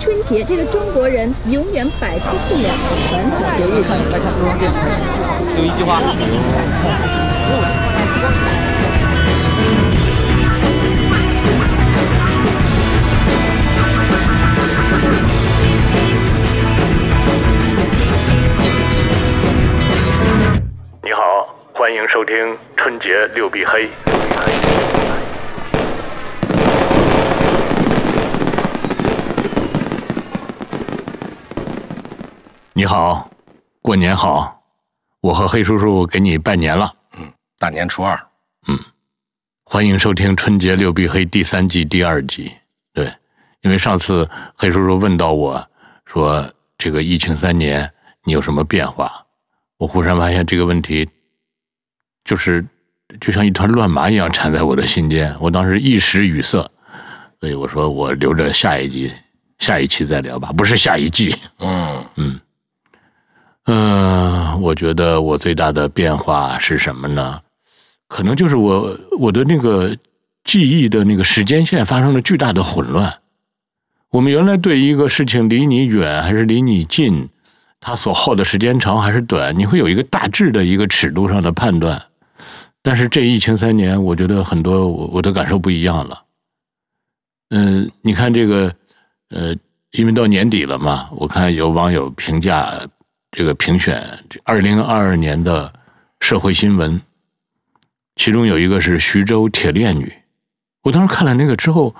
春节这个中国人永远摆脱不了的传统节日。来看中央电视台，有一句话。你好，欢迎收听春节六必黑。你好，过年好，我和黑叔叔给你拜年了。嗯大年初二，嗯欢迎收听春节六必黑第三季第二集。对，因为上次黑叔叔问到我说这个疫情三年你有什么变化，我忽然发现这个问题就是就像一团乱麻一样缠在我的心间，我当时一时语塞，所以我说我留着下一集下一期再聊吧，不是下一季。嗯嗯，嗯，我觉得我最大的变化是什么呢？可能就是我我的那个记忆的那个时间线发生了巨大的混乱。我们原来对一个事情离你远还是离你近，它所耗的时间长还是短，你会有一个大致的一个尺度上的判断。但是这疫情三年，我觉得很多我我的感受不一样了。嗯，你看这个，呃，因为到年底了嘛，我看有网友评价这个评选二零二二年的社会新闻，其中有一个是徐州铁链女。我当时看了那个之后，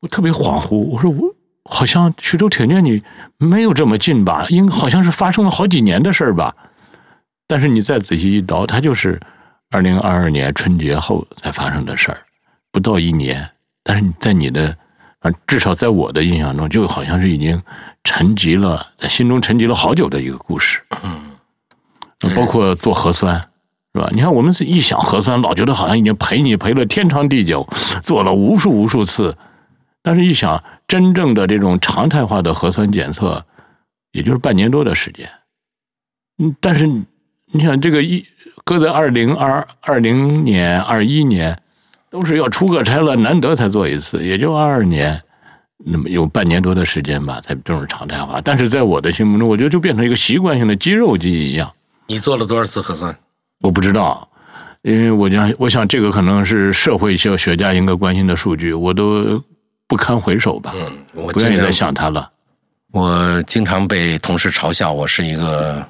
我特别恍惚，我说我好像徐州铁链女没有这么近吧？应好像是发生了好几年的事儿吧？但是你再仔细一倒，它就是二零二二年春节后才发生的事儿，不到一年。但是你在你的啊，至少在我的印象中，就好像是已经沉积了，在心中沉积了好久的一个故事。嗯，包括做核酸，是吧？你看，我们是一想核酸，老觉得好像已经陪你陪了天长地久，做了无数无数次。但是，一想真正的这种常态化的核酸检测，也就是半年多的时间。嗯，但是你想，这个一搁在二零二二零年、二一年，都是要出个差了，难得才做一次，也就二二年，那么有半年多的时间吧，才正式常态化。但是在我的心目中，我觉得就变成一个习惯性的肌肉记忆一样。你做了多少次核酸？我不知道，因为我想，我想这个可能是社会学学家应该关心的数据，我都不堪回首吧，嗯，我不愿意再想它了。我经常被同事嘲笑我是一个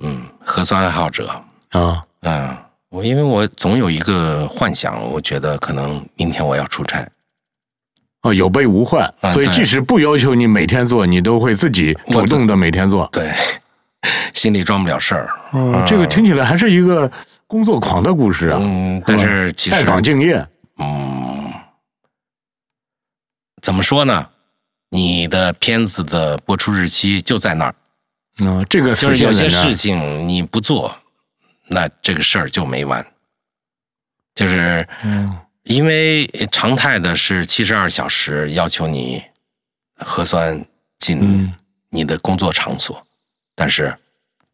嗯核酸爱好者。啊，嗯，我因为我总有一个幻想，我觉得可能明天我要出差。哦，有备无患，所以即使不要求你每天做，你都会自己主动的每天做。对，心里装不了事儿。嗯，这个听起来还是一个工作狂的故事啊，嗯，但是其实待岗敬业。嗯，怎么说呢？你的片子的播出日期就在那儿，嗯，这个就是有些事情你不做，那这个事儿就没完。就是嗯因为常态的是七十二小时要求你核酸进嗯。你的工作场所，但是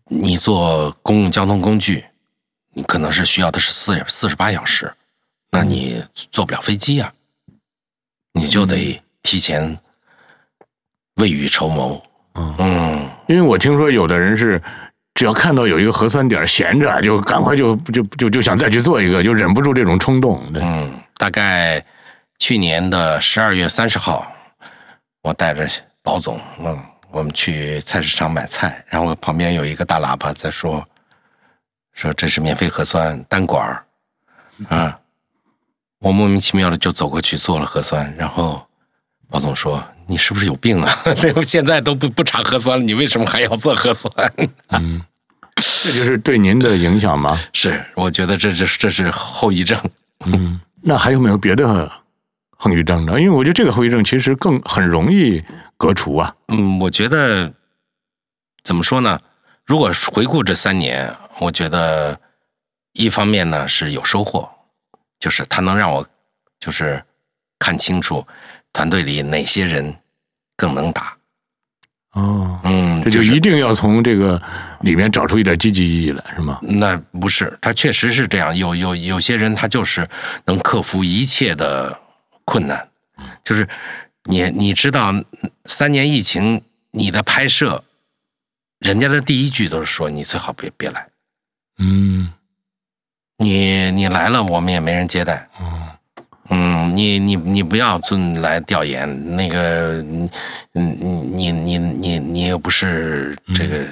你坐公共交通工具，你可能是需要的是四四十八小时，那你坐不了飞机呀、你就得提前未雨绸缪。嗯。嗯，因为我听说有的人是，只要看到有一个核酸点儿闲着，就赶快就就就就想再去做一个，就忍不住这种冲动。嗯，大概去年的十二月三十号，我带着保总，嗯，我们去菜市场买菜，然后旁边有一个大喇叭在说，说这是免费核酸单管儿，啊，我莫名其妙的就走过去做了核酸，然后保总说你是不是有病啊？对，现在都不不查核酸了，你为什么还要做核酸？嗯，这就是对您的影响吗？是，我觉得这这这是后遗症。嗯，那还有没有别的后遗症呢？因为我觉得这个后遗症其实更很容易革除啊。嗯，我觉得怎么说呢？如果回顾这三年，我觉得一方面呢是有收获，就是它能让我就是看清楚团队里哪些人更能打。哦，嗯，这就一定要从这个里面找出一点积极意义来，是吗？那不是，他确实是这样。有有有些人，他就是能克服一切的困难，就是你你知道三年疫情，你的拍摄，人家的第一句都是说你最好别别来，嗯你你来了我们也没人接待，哦嗯，你你你不要进来调研，那个，嗯嗯，你你你你又不是这个，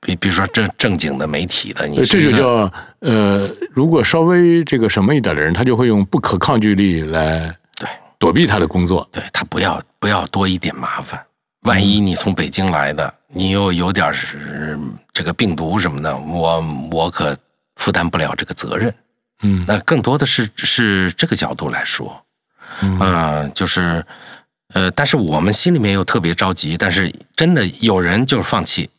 比比如说正正经的媒体的，你呃这就叫呃，如果稍微这个什么一点的人，他就会用不可抗拒力来对躲避他的工作。对他不要不要多一点麻烦，万一你从北京来的，你又有点是这个病毒什么的，我我可负担不了这个责任。嗯。那更多的是是这个角度来说，嗯。嗯，就是，呃，但是我们心里面又特别着急，但是真的有人就是放弃，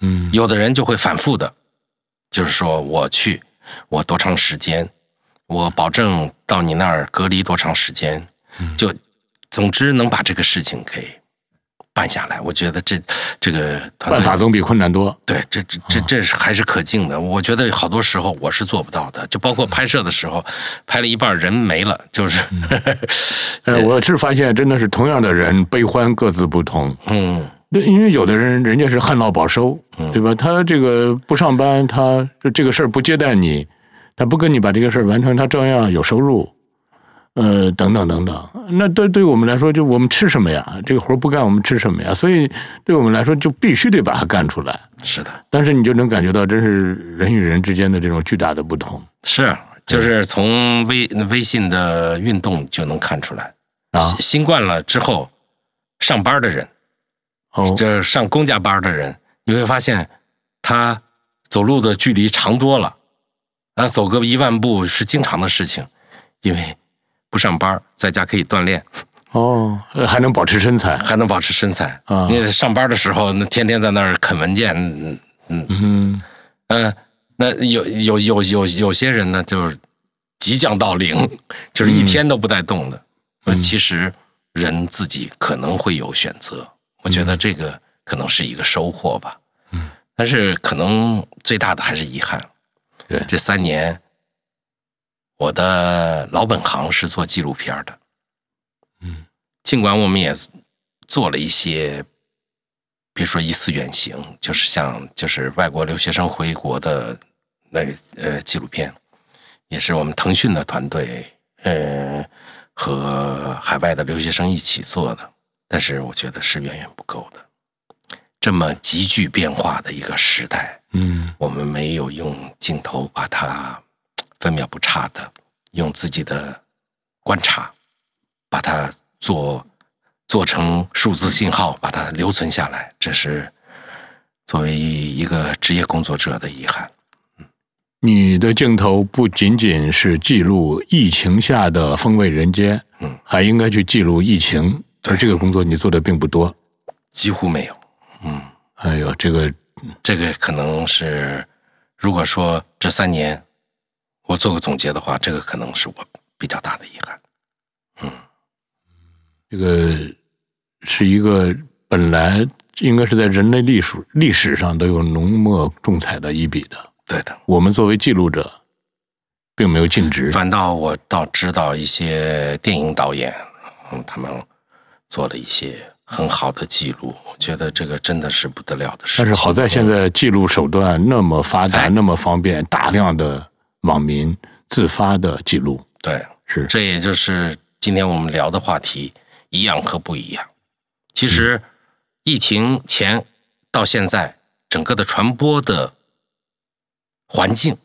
嗯。有的人就会反复的，就是说我去，我多长时间，我保证到你那儿隔离多长时间，嗯。就总之能把这个事情给办下来。我觉得这这个办法总比困难多。对，这这这这是还是可敬的。我觉得好多时候我是做不到的，就包括拍摄的时候，拍了一半人没了，就是，呃，我是发现真的是同样的人，悲欢各自不同。嗯那因为有的人人家是旱涝保收，嗯对吧？他这个不上班，他这个事儿不接待你，他不跟你把这个事儿完成，他照样有收入，呃，等等等等。那对对我们来说，就我们吃什么呀？这个活儿不干，我们吃什么呀？所以对我们来说，就必须得把它干出来。是的，但是你就能感觉到，真是人与人之间的这种巨大的不同是，就是从微微信的运动就能看出来，啊！新新冠了之后，上班的人，哦，就是上公家班的人，你会发现他走路的距离长多了，啊，走个一万步是经常的事情，因为不上班，在家可以锻炼，哦，呃还能保持身材还能保持身材。啊！你上班的时候，那天天在那儿啃文件，嗯嗯嗯嗯，那有有有有有些人呢，就是即将到零，就是一天都不带动的。其实人自己可能会有选择，我觉得这个可能是一个收获吧。嗯，但是可能最大的还是遗憾。对这三年，我的老本行是做纪录片的，嗯。尽管我们也做了一些，比如说一次远行，就是像就是外国留学生回国的那个呃纪录片，也是我们腾讯的团队呃和海外的留学生一起做的，但是我觉得是远远不够的。这么急剧变化的一个时代，嗯。我们没有用镜头把它分秒不差的用自己的观察，把它做做成数字信号，把它留存下来，这是作为一个职业工作者的遗憾。你的镜头不仅仅是记录疫情下的风味人间，嗯，还应该去记录疫情，而这个工作你做的并不多。几乎没有，嗯，哎呦，这个这个可能是，如果说这三年我做个总结的话，这个可能是我比较大的遗憾。嗯，这个是一个本来应该是在人类历史历史上都有浓墨重彩的一笔的，对的。我们作为记录者，并没有尽职。反倒我倒知道一些电影导演，嗯，他们做了一些很好的记录，我觉得这个真的是不得了的事情。但是好在现在记录手段那么发达，哎那么方便，大量的网民自发的记录，对，是这也就是今天我们聊的话题，一样和不一样。其实疫情前到现在，整个的传播的环境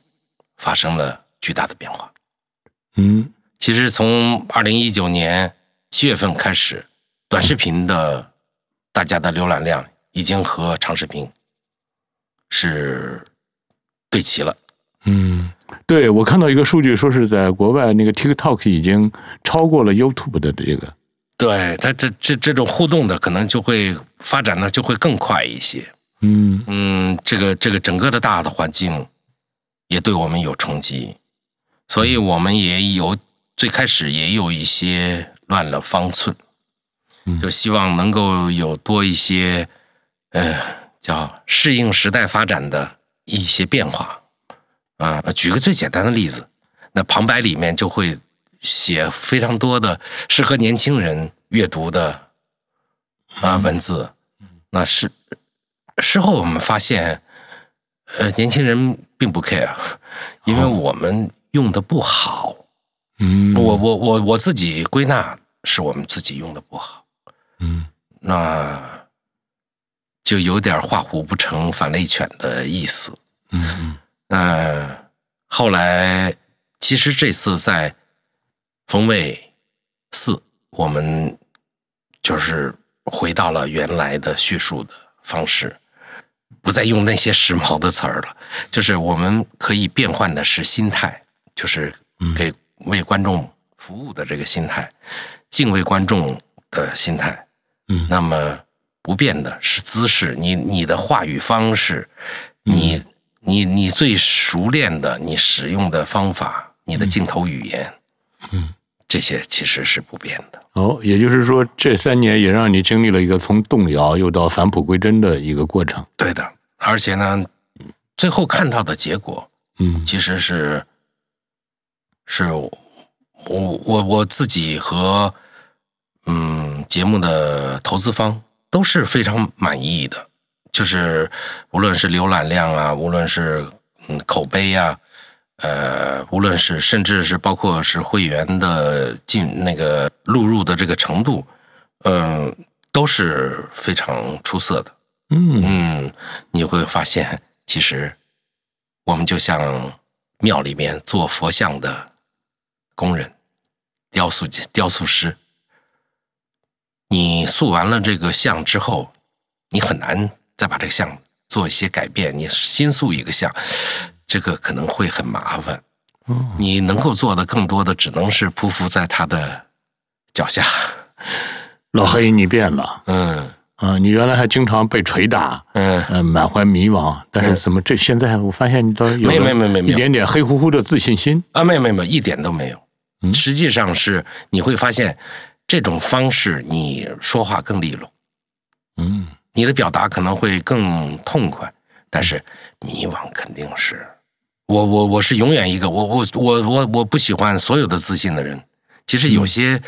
发生了巨大的变化。嗯其实从二零一九年七月份开始，短视频的大家的浏览量已经和长视频是对齐了。嗯，对我看到一个数据，说是在国外那个 TikTok 已经超过了 YouTube 的这个，对它这这这种互动的可能就会发展的就会更快一些。嗯。嗯，这个这个整个的大的环境也对我们有冲击，所以我们也有最开始也有一些乱了方寸，嗯。就希望能够有多一些呃叫适应时代发展的一些变化啊。举个最简单的例子，那旁白里面就会写非常多的适合年轻人阅读的啊、文字。那是事后我们发现，呃，年轻人并不 care，因为我们用的不好。嗯，我我我我自己归纳是我们自己用的不好，嗯那就有点画虎不成反类犬的意思。嗯嗯呃，后来其实这次在风味四，我们就是回到了原来的叙述的方式，不再用那些时髦的词儿了，就是我们可以变换的是心态，就是给为观众服务的这个心态，敬畏观众的心态。嗯。那么不变的是姿势，你你的话语方式，你、你你最熟练的你使用的方法，你的镜头语言，嗯，这些其实是不变的。哦，也就是说，这三年也让你经历了一个从动摇又到返璞归真的一个过程。对的，而且呢，最后看到的结果嗯其实是是我我我自己和嗯节目的投资方都是非常满意的，就是无论是浏览量啊，无论是嗯口碑呀、呃，无论是甚至是包括是会员的进那个录入的这个程度，嗯、都是非常出色的。嗯嗯，你会发现，其实我们就像庙里面做佛像的工人、雕塑雕塑师。你塑完了这个像之后，你很难再把这个像做一些改变。你新塑一个像，这个可能会很麻烦。哦你能够做的更多的，只能是匍匐在他的脚下。老黑，你变了嗯啊！你原来还经常被捶打，嗯，呃，满怀迷茫，但是怎么这现在我发现你倒有没了没没没一点点黑乎乎的自信心。啊，没有没有没，一点都没有。嗯实际上是你会发现，这种方式你说话更利落，嗯你的表达可能会更痛快，但是迷惘肯定是。我我我是永远一个我我我我我不喜欢所有的自信的人。其实有些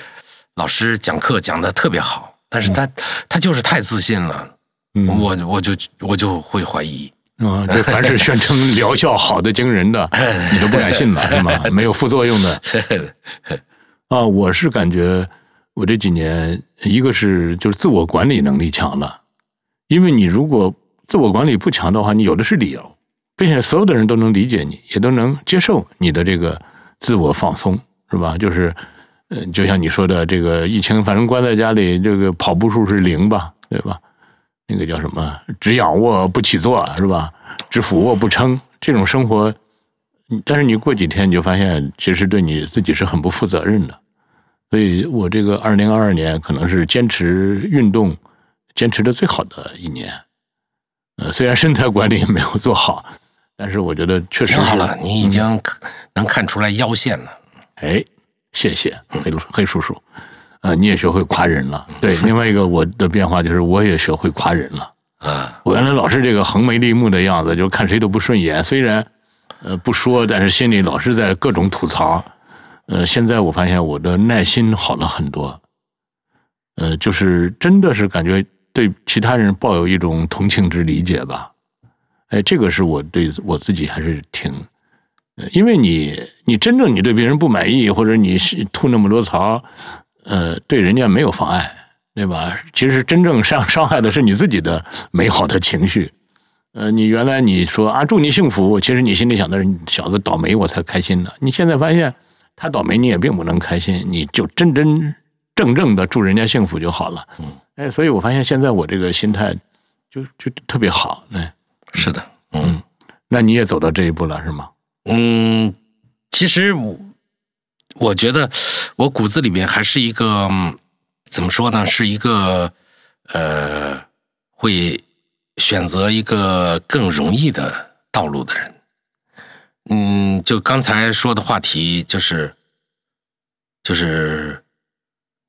老师讲课讲的特别好，但是他他就是太自信了，嗯，我我就我就会怀疑。啊，这凡是宣称 疗效好的惊人的，你都不敢信了，是吗？没有副作用的 啊！我是感觉我这几年，一个是就是自我管理能力强了，因为你如果自我管理不强的话，你有的是理由，并且所有的人都能理解你，也都能接受你的这个自我放松，是吧？就是，呃，就像你说的，这个疫情，反正关在家里，这个跑步数是零吧，对吧？那个叫什么？只仰卧不起坐，是吧？只俯卧不撑，这种生活，但是你过几天你就发现，其实对你自己是很不负责任的。所以我这个二零二二年可能是坚持运动坚持的最好的一年。呃，虽然身材管理没有做好，但是我觉得确实挺好了，你已经能看出来腰线了。哎，谢谢黑黑叔叔，呃，你也学会夸人了。对，另外一个我的变化就是我也学会夸人了。啊，我原来老是这个横眉立目的样子，就看谁都不顺眼。虽然呃不说，但是心里老是在各种吐槽。呃，现在我发现我的耐心好了很多。呃，就是真的是感觉对其他人抱有一种同情之理解吧。哎，这个是我对我自己还是挺，因为你你真正你对别人不满意，或者你吐那么多槽，呃，对人家没有妨碍。对吧？其实真正伤伤害的是你自己的美好的情绪。呃，你原来你说啊，祝你幸福，其实你心里想的是，小子倒霉我才开心呢。你现在发现他倒霉，你也并不能开心，你就真真正正的祝人家幸福就好了。嗯，哎，所以我发现现在我这个心态就就特别好。哎，是的，嗯那你也走到这一步了是吗？嗯，其实我我觉得我骨子里面还是一个嗯怎么说呢，是一个呃会选择一个更容易的道路的人。嗯，就刚才说的话题，就是就是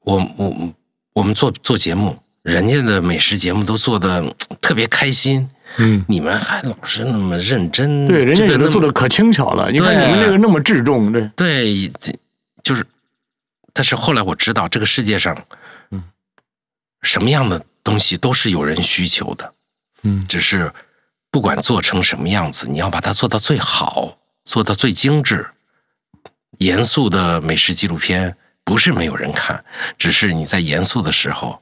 我我我们做做节目，人家的美食节目都做的特别开心，嗯，你们还老是那么认真，对，人家有的这个那么做的可轻巧了。你看对你们这个那么治重，对，对，就是，但是后来我知道这个世界上，嗯，什么样的东东西都是有人需求的，嗯。只是不管做成什么样子，你要把它做到最好，做到最精致。严肃的美食纪录片不是没有人看，只是你在严肃的时候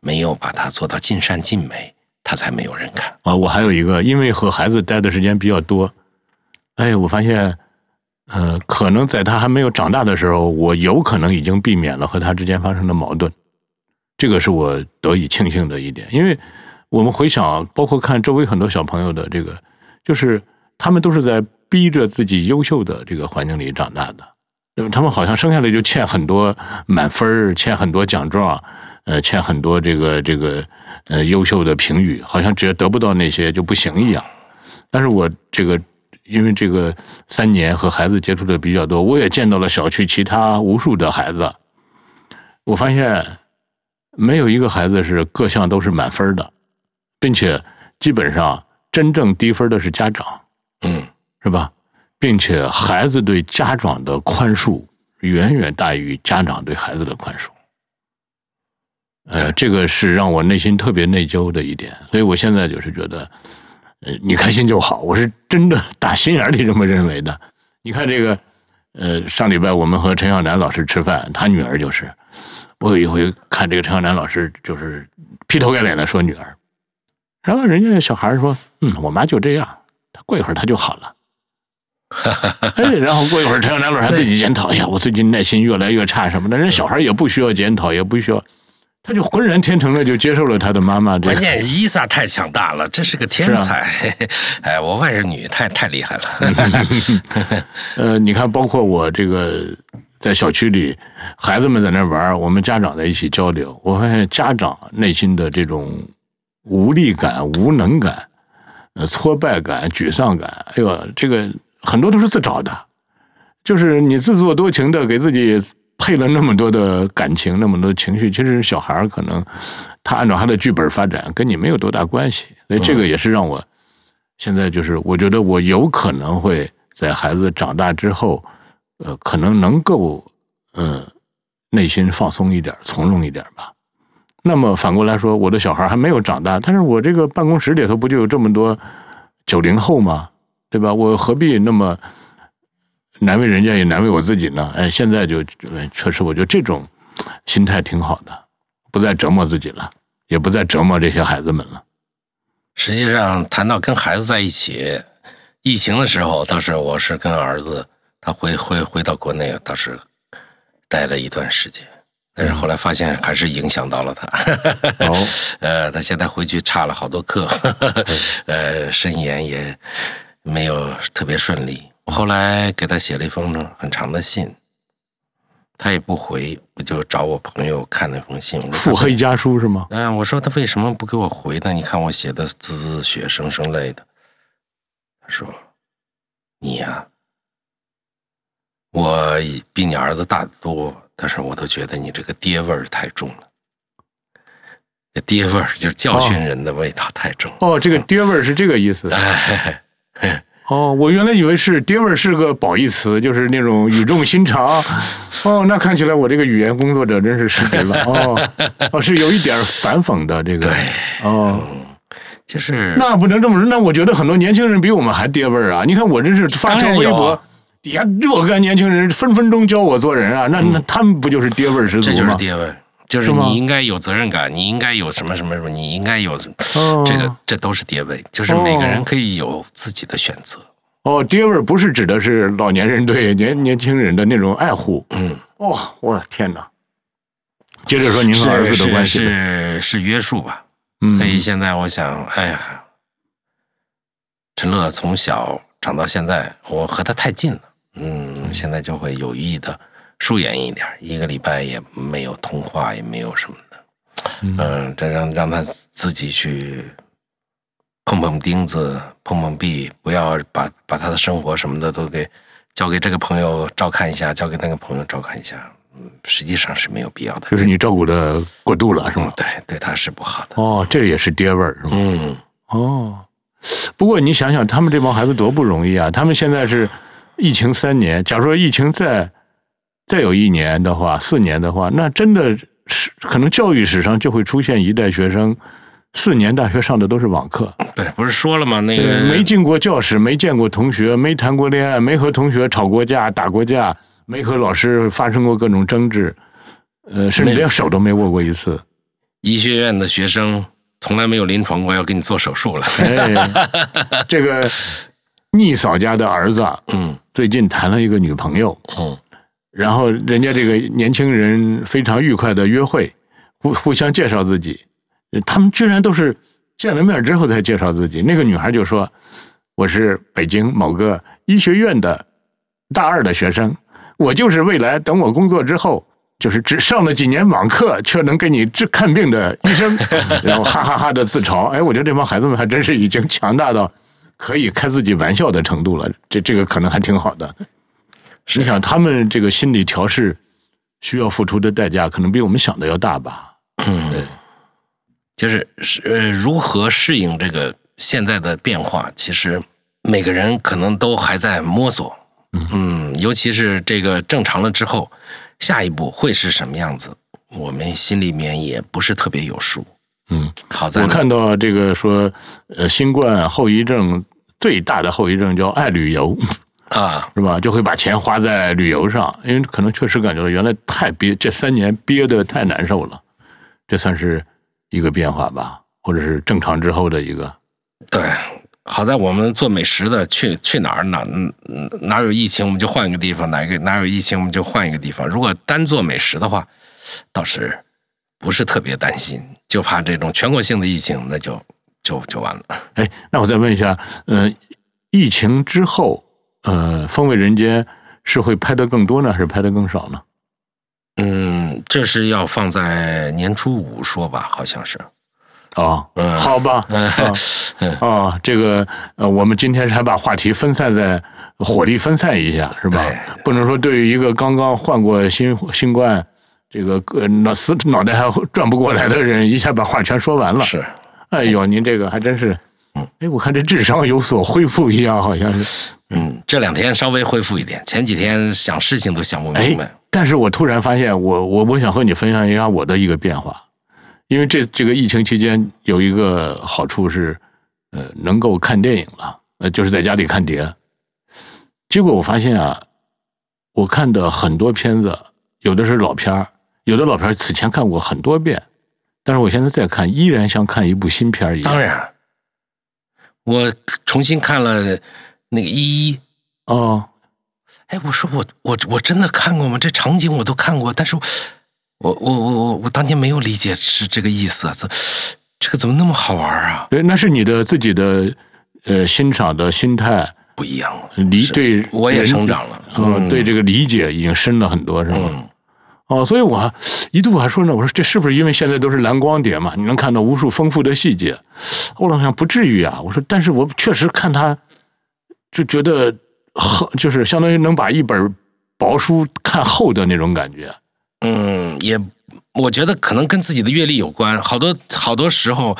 没有把它做到尽善尽美，它才没有人看。啊，我还有一个，因为和孩子待的时间比较多，哎，我发现，呃，可能在他还没有长大的时候，我有可能已经避免了和他之间发生的矛盾，这个是我得以庆幸的一点。因为我们回想，包括看周围很多小朋友的这个，就是他们都是在逼着自己优秀的这个环境里长大的，他们好像生下来就欠很多满分欠很多奖状，呃，欠很多这个这个呃优秀的评语，好像只要得不到那些就不行一样。但是我这个因为这个三年和孩子接触的比较多，我也见到了小区其他无数的孩子，我发现没有一个孩子是各项都是满分的，并且基本上真正低分的是家长。嗯，是吧？并且孩子对家长的宽恕远远大于家长对孩子的宽恕。呃，这个是让我内心特别内疚的一点，所以我现在就是觉得，呃，你开心就好，我是真的打心眼里这么认为的。你看这个，呃，上礼拜我们和陈晓楠老师吃饭，他女儿就是，我有一回看这个陈晓楠老师就是劈头盖脸的说女儿，然后人家小孩说，嗯，我妈就这样。过一会儿他就好了，哎，然后过一会儿陈晓楠老师还自己检讨，哎呀，我最近耐心越来越差什么的。人小孩也不需要检讨，也不需要，他就浑然天成的就接受了他的妈妈这个。关键伊萨太强大了，这是个天才。哎，我外甥女太太厉害了。呃，你看，包括我这个在小区里，孩子们在那玩，我们家长在一起交流，我发现家长内心的这种无力感、无能感。呃，挫败感、沮丧感，哎呦，这个很多都是自找的，就是你自作多情的给自己配了那么多的感情，那么多情绪。其实小孩可能他按照他的剧本发展，跟你没有多大关系。所以这个也是让我现在就是，我觉得我有可能会在孩子长大之后，呃，可能能够呃内心放松一点、从容一点吧。那么反过来说，我的小孩还没有长大，但是我这个办公室里头不就有这么多九零后吗？对吧？我何必那么难为人家，也难为我自己呢？哎，现在就确实，我觉得这种心态挺好的，不再折磨自己了，也不再折磨这些孩子们了。实际上，谈到跟孩子在一起，疫情的时候，倒是我是跟儿子，他回回回到国内，倒是待了一段时间。但是后来发现还是影响到了他，哦，呃，他现在回去差了好多课，呃，申研也没有特别顺利。后来给他写了一封很长的信，他也不回，我就找我朋友看那封信，腹黑家书是吗？嗯，我说他为什么不给我回呢？你看我写的字字血生生泪的。他说：“你呀、我比你儿子大得多。”但是我都觉得你这个爹味儿太重了，这爹味儿就是教训人的味道太重。哦，这个爹味儿是这个意思。哎，哦，我原来以为是爹味儿是个褒义词，就是那种语重心长。哦，那看起来我这个语言工作者真是失职了。哦，哦，是有一点反讽的这个。对，哦，嗯，就是那不能这么说。那我觉得很多年轻人比我们还爹味儿啊！你看我这是发条微博。底下若干年轻人分分钟教我做人啊，那那他们不就是爹味儿十足吗？这就是爹味，就是你应该有责任感，你应该有什么什么什么，你应该有哦这个，这都是爹味，就是每个人可以有自己的选择。哦，爹味不是指的是老年人对年年轻人的那种爱护。嗯，哦，我的天哪！接着说您和儿子的关系是是约束吧？嗯，所以现在我想，哎呀，陈乐从小长到现在，我和他太近了。嗯，现在就会有意的疏远一点，一个礼拜也没有通话，也没有什么的。嗯，这让让他自己去碰碰钉子，碰碰壁，不要把把他的生活什么的都给交给这个朋友照看一下，交给那个朋友照看一下。嗯，实际上是没有必要的。就是你照顾的过度了，是吗？对，对他是不好的。哦，这也是爹味儿，是吗？嗯，哦，不过你想想，他们这帮孩子多不容易啊！他们现在是。疫情三年，假如说疫情再再有一年的话，四年的话，那真的是可能教育史上就会出现一代学生，四年大学上的都是网课，对，不是说了吗？那个没进过教室，没见过同学，没谈过恋爱，没和同学吵过架、打过架，没和老师发生过各种争执，呃，甚至连手都没握过一次。医学院的学生从来没有临床过要给你做手术了。哎，这个逆嫂家的儿子啊 嗯最近谈了一个女朋友，嗯然后人家这个年轻人非常愉快的约会，互互相介绍自己，呃他们居然都是见了面之后才介绍自己。那个女孩就说：“我是北京某个医学院的大二的学生，我就是未来等我工作之后。”就是只上了几年网课，却能给你治看病的医生，然后哈哈哈的自嘲。哎，我觉得这帮孩子们还真是已经强大到可以开自己玩笑的程度了。这这个可能还挺好的。你想，他们这个心理调试需要付出的代价，可能比我们想的要大吧？嗯，就是是呃，如何适应这个现在的变化，其实每个人可能都还在摸索。嗯，尤其是这个正常了之后，下一步会是什么样子，我们心里面也不是特别有数。嗯，好在我看到这个说，呃，新冠后遗症最大的后遗症叫爱旅游，啊，是吧？就会把钱花在旅游上，因为可能确实感觉到原来太憋，这三年憋得太难受了，这算是一个变化吧，或者是正常之后的一个。对，好在我们做美食的去去哪儿哪哪有疫情我们就换一个地方，哪个哪有疫情我们就换一个地方。如果单做美食的话，倒是不是特别担心，就怕这种全国性的疫情，那就就就完了。哎，那我再问一下，呃，疫情之后，呃，《风味人间》是会拍的更多呢，还是拍的更少呢？嗯，这是要放在年初五说吧，好像是。哦，嗯好吧，嗯啊啊，这个呃，我们今天还把话题分散在火力分散一下，是吧对？不能说对于一个刚刚患过新新冠，这个呃脑死脑袋还转不过来的人，一下把话全说完了。是，哎呦，您这个还真是嗯，哎，我看这智商有所恢复一样，好像是。嗯，这两天稍微恢复一点，前几天想事情都想不哎明白。，但是我突然发现，我我我想和你分享一下我的一个变化，因为这这个疫情期间有一个好处是，呃，能够看电影了，呃，就是在家里看碟。结果我发现啊，我看的很多片子，有的是老片儿，有的老片儿此前看过很多遍，但是我现在再看，依然像看一部新片儿一样。当然，我重新看了那个一一。哦，哎，我说我我我真的看过吗？这场景我都看过，但是我我我我我我当年没有理解是这个意思啊，这这个怎么那么好玩啊？对，那是你的自己的呃欣赏的心态。不一样了，是理对我也成长了，嗯，对这个理解已经深了很多，是吗？嗯，哦，所以我一度还说呢，我说这是不是因为现在都是蓝光碟嘛？你能看到无数丰富的细节。我老想不至于啊，我说，但是我确实看它，就觉得厚就是相当于能把一本薄书看厚的那种感觉。嗯，也我觉得可能跟自己的阅历有关，好多好多时候。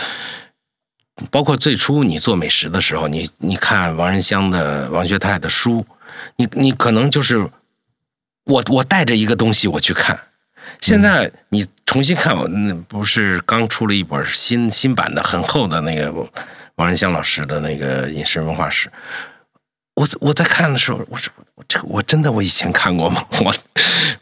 包括最初你做美食的时候，你你看王仁香的王学泰的书，你你可能就是我我带着一个东西我去看，现在你重新看，我那不是刚出了一本新新版的很厚的那个王仁香老师的那个饮食文化史，我我在看的时候，我说这个我真的我以前看过吗？我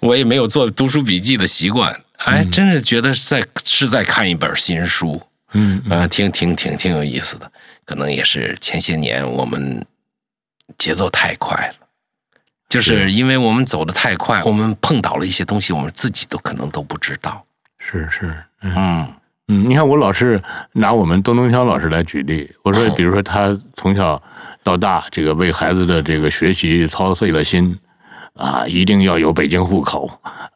我也没有做读书笔记的习惯，哎，真是觉得是在是在看一本新书。嗯。啊，挺挺挺挺有意思的，可能也是前些年我们节奏太快了，就是因为我们走的太快，我们碰到了一些东西，我们自己都可能都不知道。是是，嗯嗯嗯，你看我老是拿我们东东强老师来举例，我说，哦比如说他从小到大，这个为孩子的这个学习操碎了心，啊，一定要有北京户口，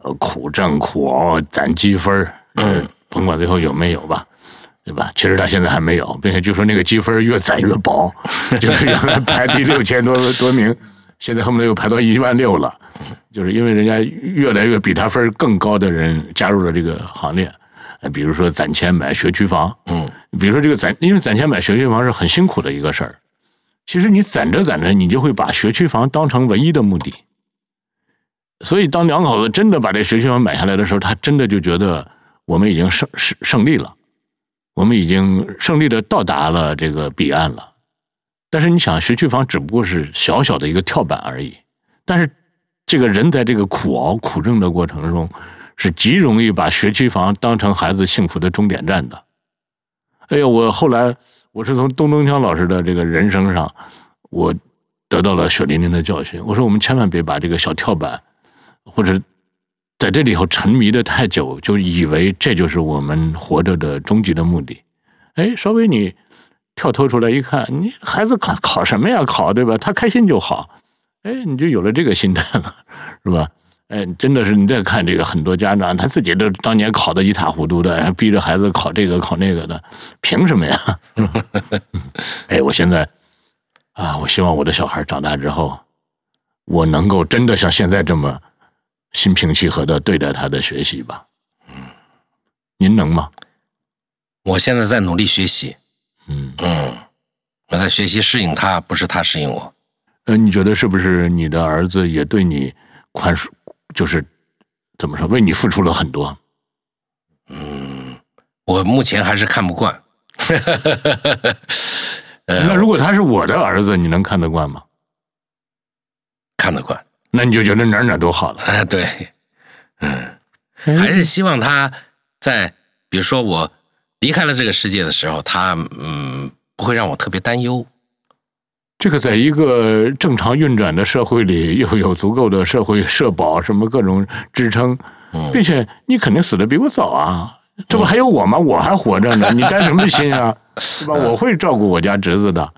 呃，苦挣苦熬攒积分儿嗯，甭管最后有没有吧。对吧？其实他现在还没有，并且就说那个积分越攒越薄，就 是原来排第六千多多名，现在恨不得又排到一万六了，就是因为人家越来越比他分更高的人加入了这个行列。呃比如说攒钱买学区房，嗯比如说这个攒，因为攒钱买学区房是很辛苦的一个事儿。其实你攒着攒着，你就会把学区房当成唯一的目的。所以当两口子真的把这学区房买下来的时候，他真的就觉得我们已经胜胜胜利了，我们已经胜利的到达了这个彼岸了。但是你想，学区房只不过是小小的一个跳板而已。但是这个人在这个苦熬苦挣的过程中，是极容易把学区房当成孩子幸福的终点站的。哎呀，我后来我是从东东强老师的这个人生上，我得到了血淋淋的教训。我说，我们千万别把这个小跳板，或者在这里头沉迷的太久，就以为这就是我们活着的终极的目的。哎，稍微你跳脱出来一看，你孩子考考什么呀？考对吧？他开心就好。哎，你就有了这个心态了，是吧？哎，真的是你再看这个很多家长，他自己都当年考的一塌糊涂的，还逼着孩子考这个考那个的，凭什么呀？哎，我现在啊，我希望我的小孩长大之后，我能够真的像现在这么心平气和的对待他的学习吧。嗯，您能吗？我现在在努力学习。嗯嗯，我在学习适应他，不是他适应我。呃，你觉得是不是你的儿子也对你宽恕？就是怎么说，为你付出了很多。嗯，我目前还是看不惯。那如果他是我的儿子，你能看得惯吗？看得惯。那你就觉得哪哪都好了。哎，对，嗯，还是希望他在，比如说我离开了这个世界的时候，他嗯不会让我特别担忧。这个在一个正常运转的社会里，又有足够的社会社保什么各种支撑，并且你肯定死的比我早啊，这不还有我吗？我还活着呢，你担什么心啊？是吧？我会照顾我家侄子的，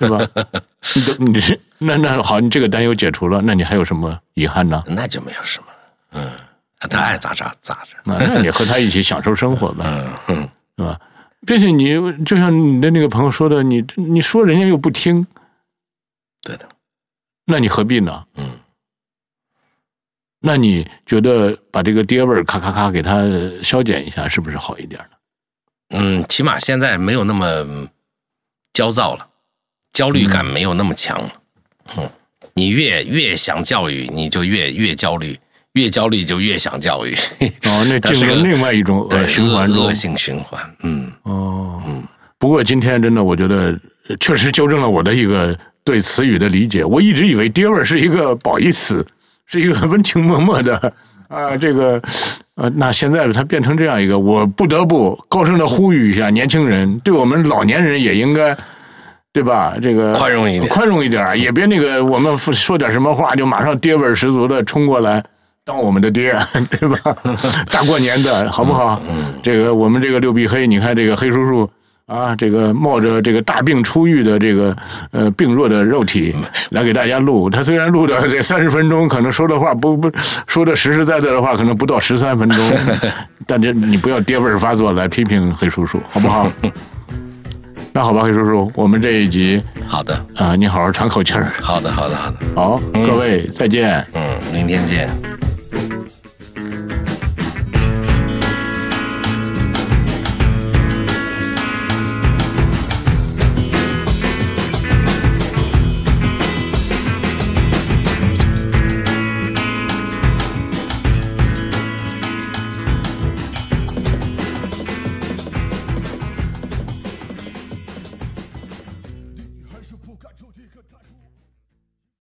对吧？你都你是那那好，你这个担忧解除了，那你还有什么遗憾呢？那就没有什么，嗯，他爱咋咋咋着，那那你和他一起享受生活吧，嗯，是吧？并且你就像你的那个朋友说的，你你说人家又不听。对的，那你何必呢？嗯，那你觉得把这个爹味儿咔咔咔给他消减一下，是不是好一点呢？嗯，起码现在没有那么焦躁了，焦虑感没有那么强了。嗯，你越越想教育，你就越越焦虑，越焦虑就越想教育。哦，那 进入另外一种恶循环中，恶性循环。嗯，哦，嗯。不过今天真的，我觉得确实纠正了我的一个。对词语的理解，我一直以为“爹味儿”是一个褒义词，是一个温情脉脉的 啊，这个呃，那现在它变成这样一个，我不得不高声的呼吁一下年轻人，对我们老年人也应该，对吧？这个宽容一点，宽容一点，也别那个我们说点什么话就马上爹味儿十足的冲过来当我们的爹，对吧？大过年的好不好？这个我们这个六臂黑，你看这个黑叔叔。啊，这个冒着这个大病初愈的这个呃病弱的肉体来给大家录，他虽然录的这三十分钟，可能说的话不不说的实实在在的话，可能不到十三分钟，但这你不要爹味儿发作来批评黑叔叔，好不好？那好吧，黑叔叔，我们这一集好的啊，你好好喘口气儿。好的，好的，好的，好，各位再见。嗯，明天见。